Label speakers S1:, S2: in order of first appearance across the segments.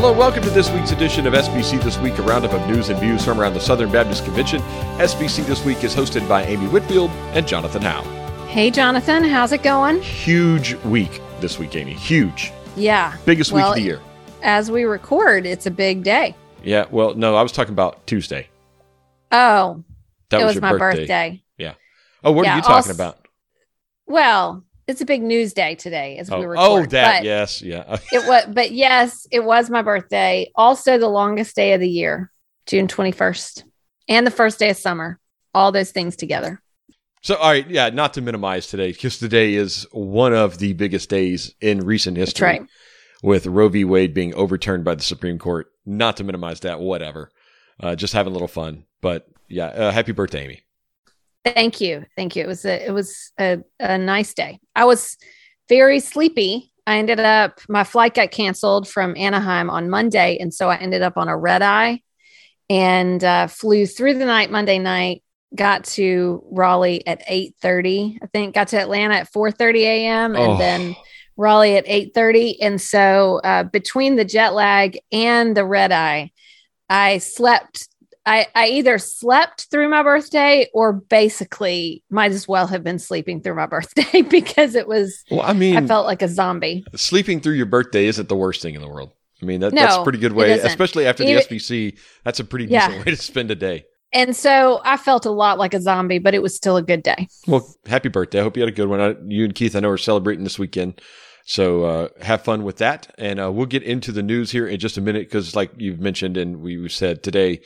S1: Hello, welcome to this week's edition of SBC This Week, a roundup of news and views from around the Southern Baptist Convention. SBC This Week is hosted by Amy Whitfield and Jonathan Howe.
S2: Hey, Jonathan, how's it going?
S1: Huge week this week, Amy. Huge.
S2: Yeah.
S1: Biggest well, week of the year.
S2: As we record, it's a big day.
S1: Yeah. Well, no, I was talking about Tuesday.
S2: Oh, that it was, was my birthday. birthday.
S1: Yeah. Oh, what yeah, are you talking also, about?
S2: Well, it's a big news day today as
S1: oh,
S2: we record.
S1: Oh, that but yes, yeah.
S2: it was, but yes, it was my birthday. Also, the longest day of the year, June twenty first, and the first day of summer. All those things together.
S1: So, all right, yeah, not to minimize today, because today is one of the biggest days in recent history.
S2: Right.
S1: With Roe v. Wade being overturned by the Supreme Court. Not to minimize that, whatever. Uh, just having a little fun. But yeah, uh, happy birthday, Amy.
S2: Thank you. Thank you. It was a, it was a, a nice day. I was very sleepy. I ended up, my flight got canceled from Anaheim on Monday. And so I ended up on a red eye and uh, flew through the night, Monday night, got to Raleigh at 8.30, I think, got to Atlanta at 4.30 a.m. and oh. then Raleigh at 8.30. And so uh, between the jet lag and the red eye, I slept I, I either slept through my birthday or basically might as well have been sleeping through my birthday because it was
S1: well i mean
S2: i felt like a zombie.
S1: sleeping through your birthday isn't the worst thing in the world. I mean that, no, that's a pretty good way especially after the sbc that's a pretty decent yeah. way to spend a day.
S2: And so i felt a lot like a zombie but it was still a good day.
S1: Well happy birthday. I hope you had a good one. I, you and keith i know are celebrating this weekend. So uh, have fun with that. And uh, we'll get into the news here in just a minute because like you've mentioned and we said today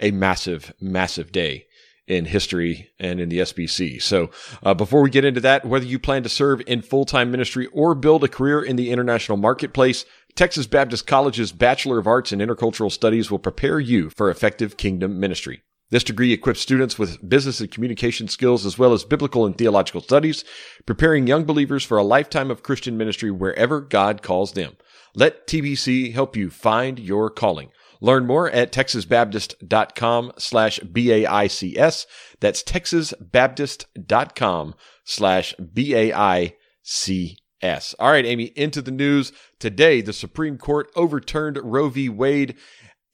S1: a massive, massive day in history and in the SBC. So, uh, before we get into that, whether you plan to serve in full time ministry or build a career in the international marketplace, Texas Baptist College's Bachelor of Arts in Intercultural Studies will prepare you for effective kingdom ministry. This degree equips students with business and communication skills as well as biblical and theological studies, preparing young believers for a lifetime of Christian ministry wherever God calls them. Let TBC help you find your calling. Learn more at texasbaptist.com slash B-A-I-C-S. That's texasbaptist.com slash B-A-I-C-S. All right, Amy, into the news. Today, the Supreme Court overturned Roe v. Wade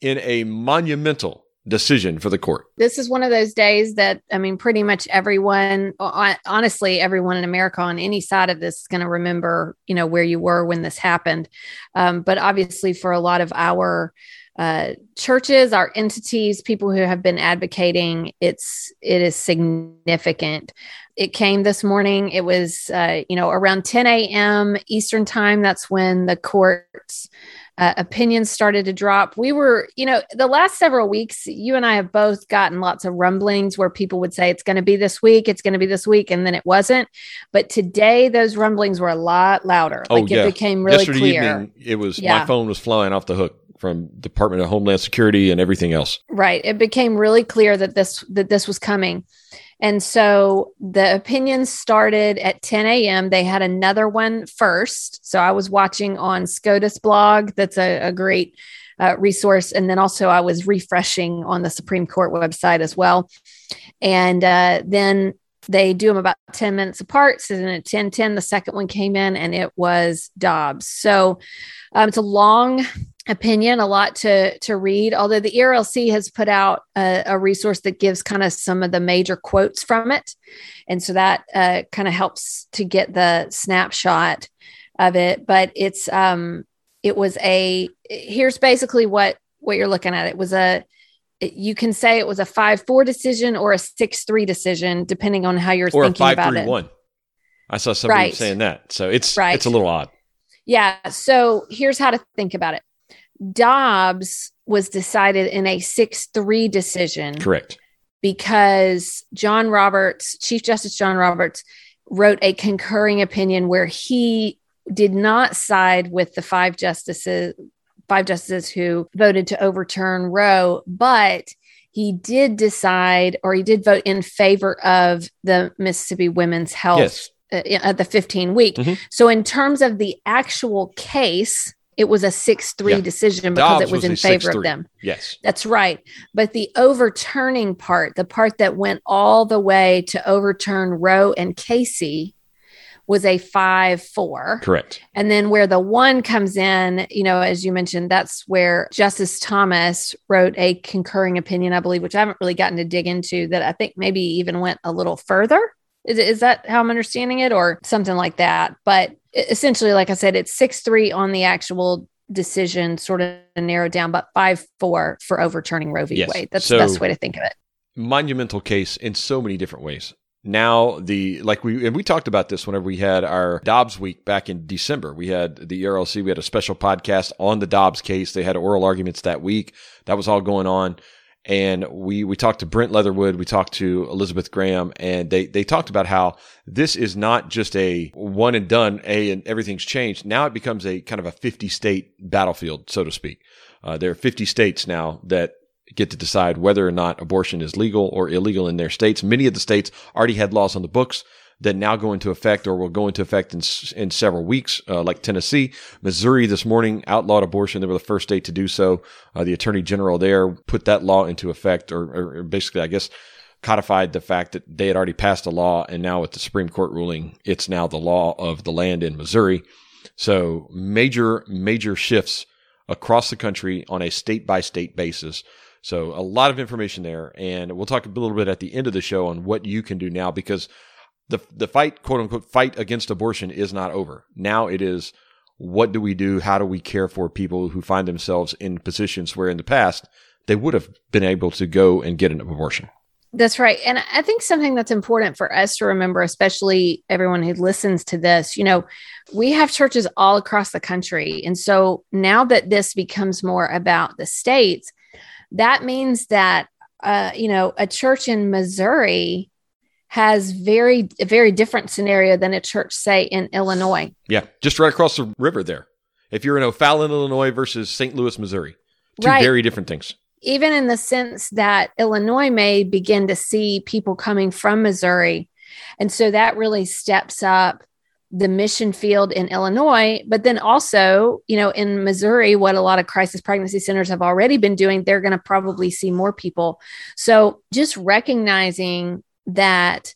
S1: in a monumental decision for the court.
S2: This is one of those days that, I mean, pretty much everyone, honestly, everyone in America on any side of this is going to remember, you know, where you were when this happened. Um, but obviously, for a lot of our uh, churches, our entities, people who have been advocating, it's it is significant. It came this morning. It was uh, you know around 10 a.m. Eastern time. That's when the court's uh, opinions started to drop. We were you know the last several weeks, you and I have both gotten lots of rumblings where people would say it's going to be this week, it's going to be this week, and then it wasn't. But today, those rumblings were a lot louder.
S1: Oh, like yeah. it became really Yesterday clear. Evening, it was yeah. my phone was flying off the hook from Department of Homeland Security and everything else.
S2: Right. It became really clear that this that this was coming. And so the opinions started at 10 a.m. They had another one first. So I was watching on SCOTUS blog. That's a, a great uh, resource. And then also I was refreshing on the Supreme Court website as well. And uh, then they do them about 10 minutes apart. So then at 10 10, the second one came in and it was Dobbs. So um, it's a long opinion, a lot to to read. Although the ERLC has put out a, a resource that gives kind of some of the major quotes from it, and so that uh, kind of helps to get the snapshot of it. But it's um, it was a here's basically what what you're looking at. It was a you can say it was a five four decision or a six three decision depending on how you're
S1: or
S2: thinking
S1: a
S2: about
S1: it. One. I saw somebody right. saying that, so it's right. it's a little odd.
S2: Yeah. So here's how to think about it. Dobbs was decided in a 6 3 decision.
S1: Correct.
S2: Because John Roberts, Chief Justice John Roberts, wrote a concurring opinion where he did not side with the five justices five justices who voted to overturn Roe, but he did decide or he did vote in favor of the Mississippi Women's Health yes. uh, at the 15 week. Mm-hmm. So in terms of the actual case, it was a 6 3 yeah. decision because Dobbs it was, was in favor of them.
S1: Yes.
S2: That's right. But the overturning part, the part that went all the way to overturn Roe and Casey, was a 5 4.
S1: Correct.
S2: And then where the one comes in, you know, as you mentioned, that's where Justice Thomas wrote a concurring opinion, I believe, which I haven't really gotten to dig into, that I think maybe even went a little further. Is, is that how I'm understanding it or something like that? But essentially, like I said, it's 6 3 on the actual decision, sort of narrowed down, but 5 4 for overturning Roe v.
S1: Yes.
S2: Wade. That's
S1: So-
S2: the best way to think of it.
S1: monumental case in so many different ways. Now the like we and we talked about this whenever we had our Dobbs week back in December. We had the ERLC. We had a special podcast on the Dobbs case. They had oral arguments that week. That was all going on, and we we talked to Brent Leatherwood. We talked to Elizabeth Graham, and they they talked about how this is not just a one and done. A and everything's changed. Now it becomes a kind of a fifty state battlefield, so to speak. Uh, there are 50 states now that get to decide whether or not abortion is legal or illegal in their states. Many of the states already had laws on the books that now go into effect or will go into effect in, in several weeks, uh, like Tennessee. Missouri this morning outlawed abortion. They were the first state to do so. Uh, the attorney general there put that law into effect or, or, or basically, I guess, codified the fact that they had already passed a law. And now with the Supreme Court ruling, it's now the law of the land in Missouri. So major, major shifts across the country on a state by state basis. So a lot of information there, and we'll talk a little bit at the end of the show on what you can do now because the the fight, quote unquote, fight against abortion is not over. Now it is what do we do? How do we care for people who find themselves in positions where in the past they would have been able to go and get an abortion?
S2: That's right. And I think something that's important for us to remember, especially everyone who listens to this, you know, we have churches all across the country. And so now that this becomes more about the states, that means that, uh, you know, a church in Missouri has very, a very different scenario than a church, say, in Illinois.
S1: Yeah, just right across the river there. If you're in O'Fallon, Illinois versus St. Louis, Missouri, two
S2: Right.
S1: very different things.
S2: even in the sense that Illinois may begin to see people coming from Missouri. And so that really steps up the mission field in Illinois. But then also, you know, in Missouri, what a lot of crisis pregnancy centers have already been doing, they're going to probably see more people. So just recognizing that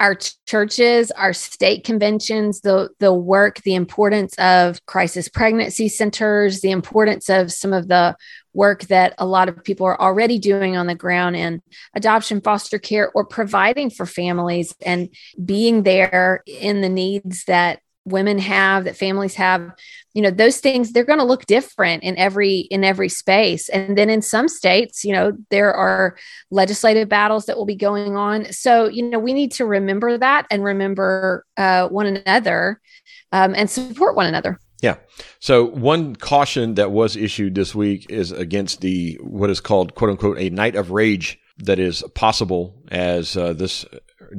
S2: our ch- churches, our state conventions, the the work, the importance of crisis pregnancy centers, the importance of some of the work that a lot of people are already doing on the ground in adoption, foster care, or providing for families and being there in the needs that women have that families have you know those things they're going to look different in every in every space. And then in some states you know there are legislative battles that will be going on. So you know we need to remember that and remember uh, one another um, and support one another.
S1: Yeah. So one caution that was issued this week is against the what is called "quote unquote" a night of rage that is possible as uh, this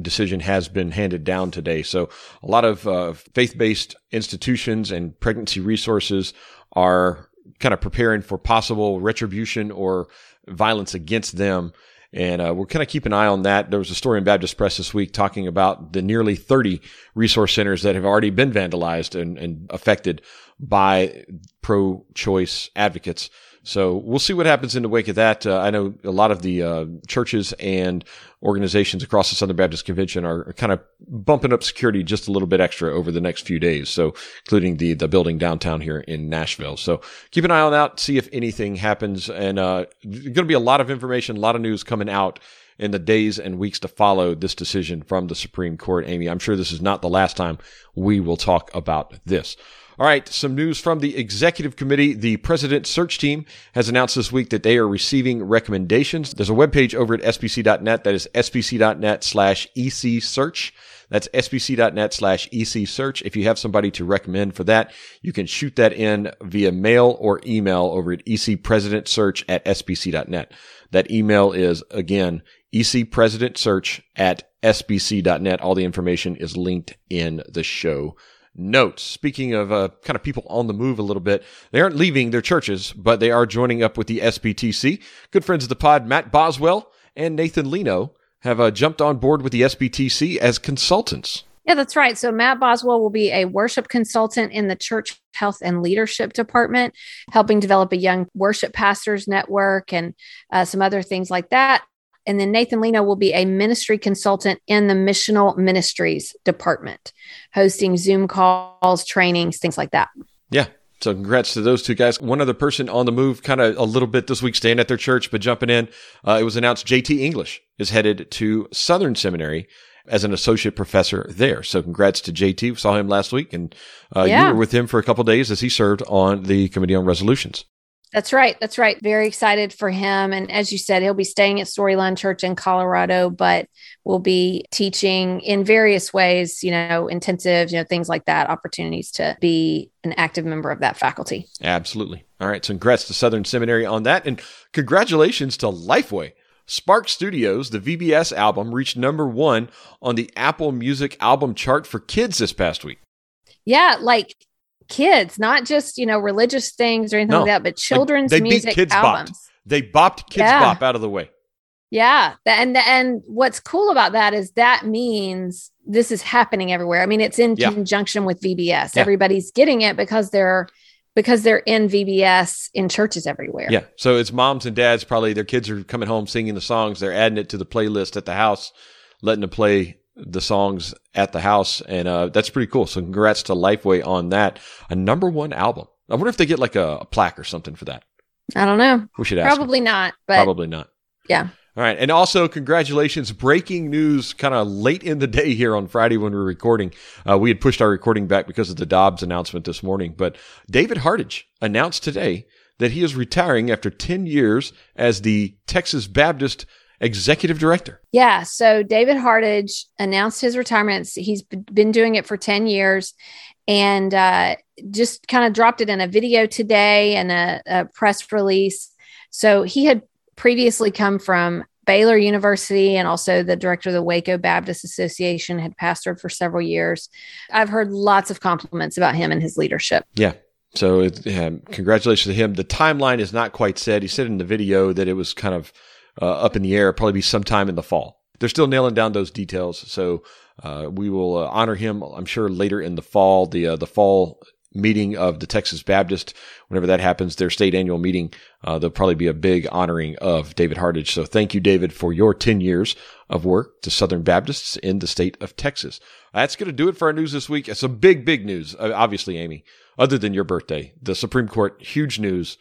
S1: decision has been handed down today. So a lot of uh, faith-based institutions and pregnancy resources are kind of preparing for possible retribution or violence against them. And uh, we're kind of keep an eye on that. There was a story in Baptist Press this week talking about the nearly 30 resource centers that have already been vandalized and, and affected by pro-choice advocates. So we'll see what happens in the wake of that. Uh, I know a lot of the uh, churches and organizations across the Southern Baptist Convention are kind of bumping up security just a little bit extra over the next few days. So including the the building downtown here in Nashville. So keep an eye on that. See if anything happens. And uh, going to be a lot of information, a lot of news coming out in the days and weeks to follow this decision from the Supreme Court. Amy, I'm sure this is not the last time we will talk about this. All right, some news from the executive committee. The president search team has announced this week that they are receiving recommendations. There's a webpage over at sbc.net that is sbc.net slash ec search. That's sbc.net slash ec search. If you have somebody to recommend for that, you can shoot that in via mail or email over at ecpresidentsearch at sbc.net. That email is again, ecpresidentsearch at sbc.net. All the information is linked in the show notes. Speaking of uh, kind of people on the move a little bit, they aren't leaving their churches, but they are joining up with the SBTC. Good friends of the pod, Matt Boswell and Nathan Lino, have uh, jumped on board with the SBTC as consultants.
S2: Yeah, that's right. So Matt Boswell will be a worship consultant in the church health and leadership department, helping develop a young worship pastors network and uh, some other things like that. And then Nathan Lino will be a ministry consultant in the missional ministries department, hosting Zoom calls, trainings, things like that.
S1: Yeah. So congrats to those two guys. One other person on the move, kind of a little bit this week, staying at their church, but jumping in. Uh, it was announced JT English is headed to Southern Seminary as an associate professor there. So congrats to JT. We saw him last week, and uh, yeah. you were with him for a couple days as he served on the Committee on Resolutions.
S2: That's right. That's right. Very excited for him. And as you said, he'll be staying at Storyline Church in Colorado, but will be teaching in various ways, you know, intensive, you know, things like that, opportunities to be an active member of that faculty.
S1: Absolutely. All right. So congrats to Southern Seminary on that. And congratulations to Lifeway. Spark Studios, the VBS album, reached number one on the Apple Music album chart for kids this past week.
S2: Yeah, like kids, not just you know religious things or anything no, like that, but children's like music kids albums.
S1: Bopped. They bopped Kids yeah. Bop out of the way.
S2: Yeah, and and what's cool about that is that means this is happening everywhere. I mean, it's in yeah. conjunction with VBS. Yeah. Everybody's getting it because they're because they're in VBS in churches everywhere.
S1: Yeah. So it's moms and dads probably their kids are coming home singing the songs. They're adding it to the playlist at the house, letting them play the songs at the house, and uh, that's pretty cool. So congrats to Lifeway on that. A number one album. I wonder if they get like a, a plaque or something for that.
S2: I don't know.
S1: We should ask.
S2: Probably
S1: them.
S2: not. But
S1: probably not.
S2: Yeah.
S1: All right. And also, congratulations. Breaking news kind of late in the day here on Friday when we are recording. Uh, we had pushed our recording back because of the Dobbs announcement this morning. But David Hardage announced today that he is retiring after 10 years as the Texas Baptist executive director.
S2: Yeah. So David Hardage announced his retirement. He's been doing it for 10 years and uh, just kind of dropped it in a video today and a, a press release. So he had previously come from Baylor University and also the director of the Waco Baptist Association, had pastored for several years. I've heard lots of compliments about him and his leadership.
S1: Yeah. So, it, congratulations to him. The timeline is not quite set. He said in the video that it was kind of uh, up in the air, probably be sometime in the fall. They're still nailing down those details, so uh, we will uh, honor him. I'm sure later in the fall, the uh, the fall meeting of the Texas Baptist, whenever that happens, their state annual meeting, uh, there'll probably be a big honoring of David Hardage. So thank you, David, for your 10 years of work to Southern Baptists in the state of Texas. That's going to do it for our news this week. It's a big, big news, uh, obviously, Amy, other than your birthday. The Supreme Court, huge news.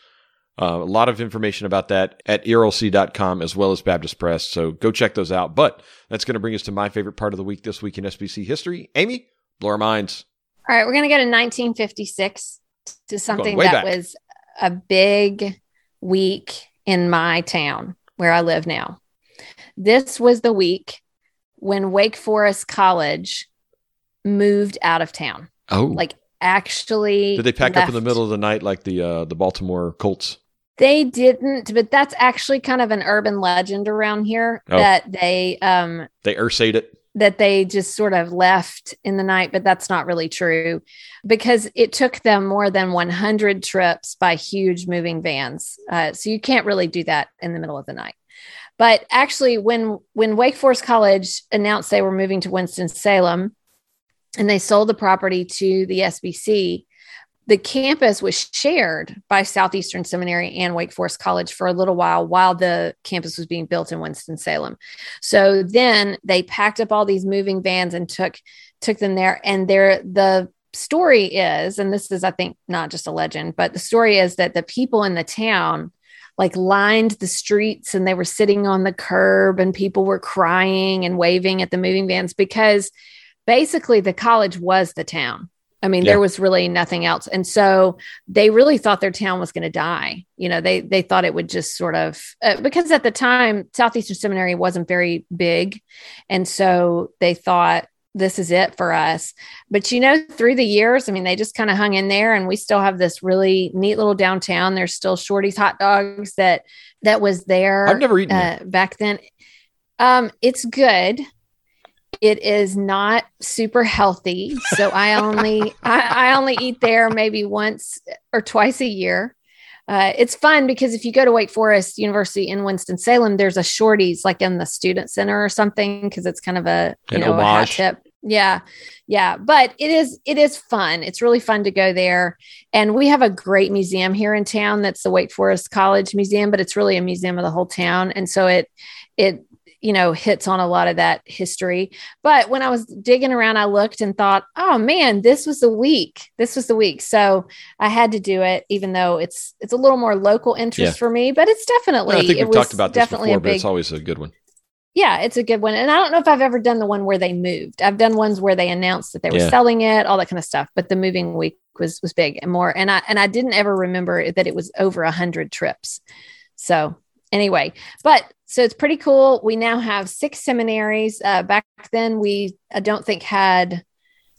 S1: Uh, a lot of information about that at ERLC.com as well as Baptist Press. So go check those out. But that's going to bring us to my favorite part of the week this week in SBC history. Amy, blow our minds.
S2: All right, we're going to go to 1956 to something that back. was a big week in my town where I live now. This was the week when Wake Forest College moved out of town.
S1: Oh,
S2: like actually,
S1: did they pack left. up in the middle of the night like the uh, the Baltimore Colts?
S2: They didn't, but that's actually kind of an urban legend around here oh. that they um
S1: they ursate it
S2: that they just sort of left in the night, but that's not really true because it took them more than 100 trips by huge moving vans. Uh, so you can't really do that in the middle of the night. But actually, when when Wake Forest College announced they were moving to Winston Salem, and they sold the property to the SBC, the campus was shared by Southeastern Seminary and Wake Forest College for a little while while the campus was being built in Winston-Salem. So then they packed up all these moving vans and took took them there and there the story is and this is I think not just a legend, but the story is that the people in the town like lined the streets and they were sitting on the curb and people were crying and waving at the moving vans because basically the college was the town I mean, yeah. there was really nothing else. And so they really thought their town was going to die. You know, they they thought it would just sort of uh, because at the time Southeastern Seminary wasn't very big. And so they thought this is it for us. But you know, through the years, I mean, they just kind of hung in there and we still have this really neat little downtown. There's still Shorty's hot dogs that that was there.
S1: I've never eaten uh,
S2: back then. Um, it's good. It is not super healthy, so I only I, I, only eat there maybe once or twice a year. Uh, it's fun because if you go to Wake Forest University in Winston Salem, there's a shorties like in the student center or something because it's kind of a you An know homage. a hat tip. Yeah, yeah, but it is it is fun. It's really fun to go there, and we have a great museum here in town. That's the Wake Forest College Museum, but it's really a museum of the whole town, and so it it you know, hits on a lot of that history. But when I was digging around, I looked and thought, oh man, this was the week. This was the week. So I had to do it, even though it's it's a little more local interest
S1: Yeah.
S2: for me. But it's definitely
S1: I think we've talked about this
S2: definitely
S1: before, but it's always a good one.
S2: yeah, it's a good one. And I don't know if I've ever done the one where they moved. I've done ones where they announced that they were
S1: Yeah.
S2: selling it, all that kind of stuff. But the moving week was was big and more. And I and I didn't ever remember that it was over a hundred trips. So anyway, but so it's pretty cool. We now have six seminaries. Uh, back then, we I don't think had.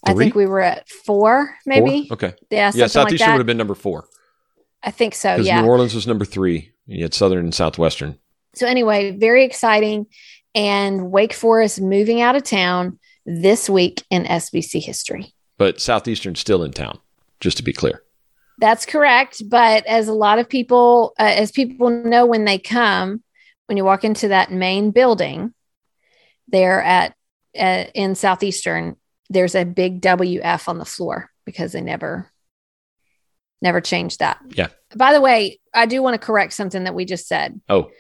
S2: I think we were at four, maybe.
S1: Four? Okay.
S2: Yeah,
S1: Yeah,
S2: something like
S1: Southeastern would have been number four.
S2: I think so. Yeah.
S1: New Orleans was number three. You had Southern and Southwestern.
S2: So anyway, very exciting. And Wake Forest moving out of town this week in SBC history.
S1: But Southeastern's still in town, just to be clear.
S2: That's correct. But as a lot of people, uh, as people know when they come, when you walk into that main building there at uh, in Southeastern, there's a big WF on the floor because they never never changed that.
S1: Yeah.
S2: By the way, I do want to correct something that we just said.
S1: Oh,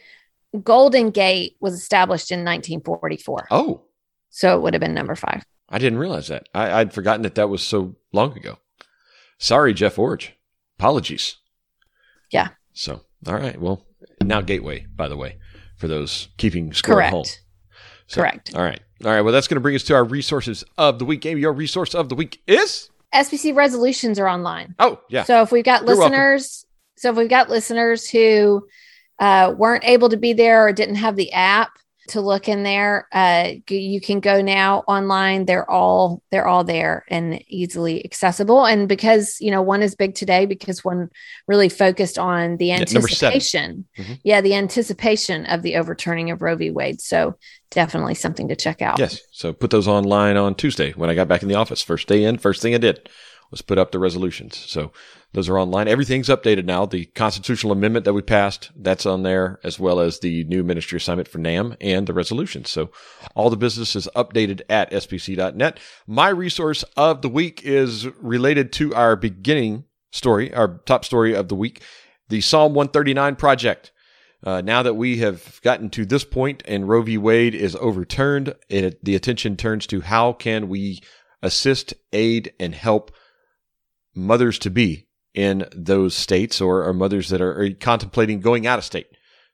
S2: Golden Gate was established in 1944.
S1: oh,
S2: So it would have been number five.
S1: I didn't realize that. I, I'd forgotten that that was so long ago. Sorry, Jeff Iorg. Apologies.
S2: Yeah.
S1: So, all right. Well, now Gateway, by the way, for those keeping score at home.
S2: Correct.
S1: So,
S2: Correct.
S1: All right. All right. Well, that's going to bring us to our resources of the week. Amy, your resource of the week is?
S2: SBC resolutions are online.
S1: Oh, yeah.
S2: So if we've got
S1: You're welcome.
S2: listeners, so if we've got listeners who uh, weren't able to be there or didn't have the app to look in there, uh, you can go now online. They're all they're all there and easily accessible. And because you know one is big today, because one really focused on the anticipation,
S1: Mhm.
S2: yeah, the anticipation of the overturning of Roe v. Wade. So definitely something to check out.
S1: Yes. So put those online on Tuesday when I got back in the office. First day in, first thing I did was put up the resolutions. So those are online. Everything's updated now. The constitutional amendment that we passed, that's on there, as well as the new ministry assignment for NAM and the resolutions. So all the business is updated at sbc.net. My resource of the week is related to our beginning story, our top story of the week, the Psalm 139 project. Uh, now that we have gotten to this point and Roe v. Wade is overturned, it, the attention turns to how can we assist, aid, and help mothers to be in those states or, or mothers that are, are contemplating going out of state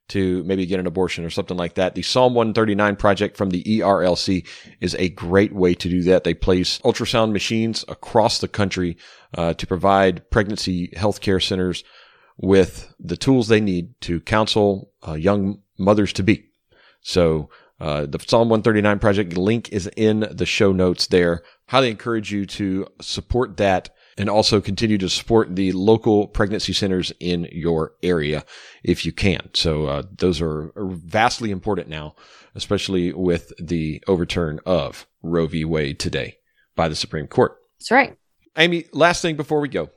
S1: to maybe get an abortion or something like that. The Psalm 139 project from the ERLC is a great way to do that. They place ultrasound machines across the country uh, to provide pregnancy healthcare centers with the tools they need to counsel uh, young mothers to be. So uh, the Psalm 139 project link is in the show notes there. Highly encourage you to support that and also continue to support the local pregnancy centers in your area if you can. So uh, those are vastly important now, especially with the overturn of Roe v. Wade today by the Supreme Court.
S2: That's right.
S1: Amy, last thing before we go,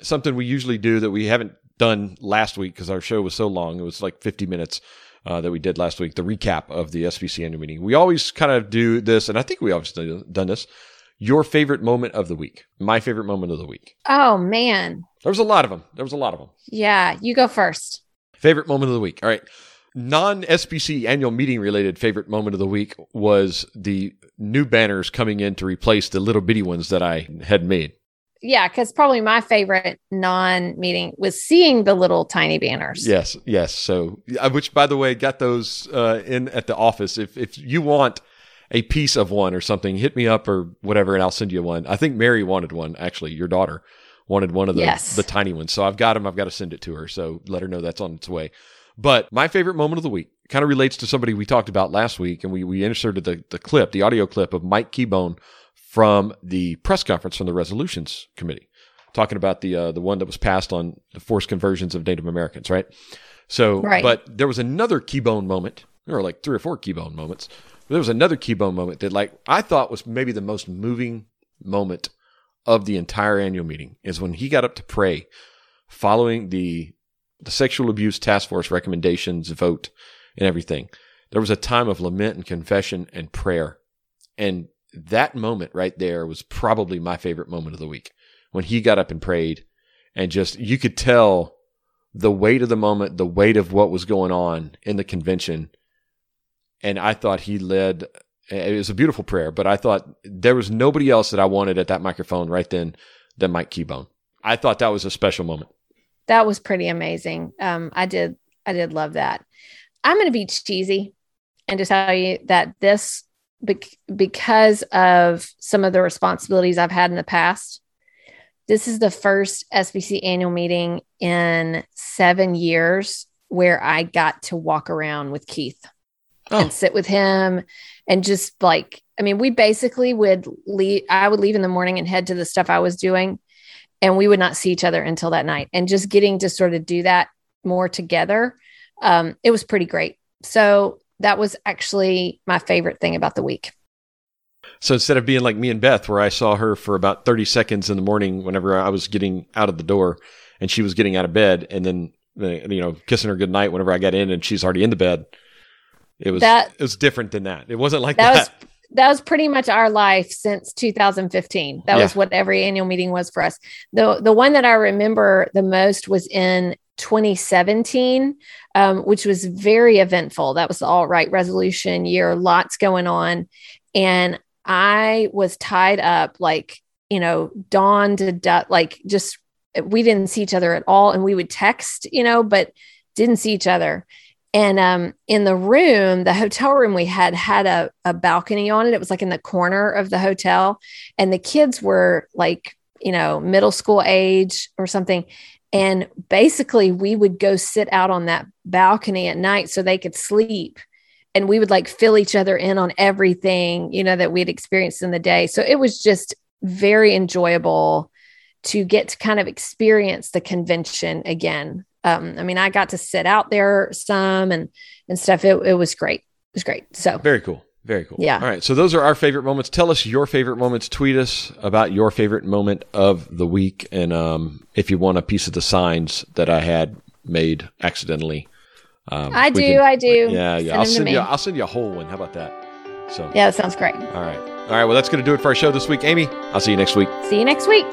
S1: something we usually do that we haven't done last week because our show was so long. It was like 50 minutes uh, that we did last week, the recap of the SBC annual meeting. We always kind of do this, and I think we always done this. Your favorite moment of the week. My favorite moment of the week.
S2: Oh man.
S1: There was a lot of them. There was a lot of them.
S2: Yeah, you go first.
S1: Favorite moment of the week. All right. Non SBC annual meeting related favorite moment of the week was the new banners coming in to replace the little bitty ones that I had made.
S2: Yeah, because probably my favorite non-meeting was seeing the little tiny banners.
S1: Yes, yes. So, uh, which by the way, got those uh, in at the office. If if you want a piece of one or something, hit me up or whatever, and I'll send you one. I think Mary wanted one. Actually, your daughter wanted one of the
S2: Yes.
S1: the tiny ones. So I've got them. I've got to send it to her. So let her know that's on its way. But my favorite moment of the week kind of relates to somebody we talked about last week, and we we inserted the the clip, the audio clip of Mike Keahbone from the press conference from the resolutions committee, talking about the uh, the one that was passed on the forced conversions of Native Americans, right? So,
S2: Right.
S1: but there was another Keahbone moment. There were like three or four Keahbone moments. There was another Keahbone moment that, like, I thought was maybe the most moving moment of the entire annual meeting is when he got up to pray following the the sexual abuse task force recommendations vote and everything. There was a time of lament and confession and prayer. And that moment right there was probably my favorite moment of the week when he got up and prayed and just you could tell the weight of the moment, the weight of what was going on in the convention. And I thought he led. It was a beautiful prayer, but I thought there was nobody else that I wanted at that microphone right then than Mike Keahbone. I thought that was a special moment.
S2: That was pretty amazing. Um, I did, I did love that. I'm going to be cheesy and just tell you that this, because of some of the responsibilities I've had in the past, this is the first SBC annual meeting in seven years where I got to walk around with Keith oh. and sit with him and just like, I mean, we basically would leave, I would leave in the morning and head to the stuff I was doing, and we would not see each other until that night. And just getting to sort of do that more together, um, it was pretty great. So that was actually my favorite thing about the week.
S1: So instead of being like me and Beth, where I saw her for about 30 seconds in the morning whenever I was getting out of the door and she was getting out of bed, and then, you know, kissing her good night whenever I got in and she's already in the bed. It was that, it was different than that. It wasn't like that. that.
S2: Was, that was pretty much our life since 2015. That yeah. was what every annual meeting was for us. The the one that I remember the most was in 2017, um, which was very eventful. That was the all right resolution year, lots going on, and I was tied up like you know dawn to du- like just we didn't see each other at all, and we would text, you know, but didn't see each other. And um, in the room, the hotel room we had had a, a balcony on it. It was like in the corner of the hotel. And the kids were like, you know, middle school age or something. And basically, we would go sit out on that balcony at night so they could sleep. And we would like fill each other in on everything, you know, that we had experienced in the day. So it was just very enjoyable to get to kind of experience the convention again um, I mean, I got to sit out there some and and stuff. It, it was great. It was great. So
S1: very cool. Very cool.
S2: Yeah.
S1: All right. So those are our favorite moments. Tell us your favorite moments. Tweet us about your favorite moment of the week. And um, if you want a piece of the signs that I had made accidentally,
S2: um, I do. Can, I do.
S1: Yeah. Yeah. Send I'll send you. I'll send you a whole one. How about that?
S2: So yeah, that sounds great.
S1: All right. All right. Well, that's going to do it for our show this week. Amy, I'll see you next week.
S2: See you next week.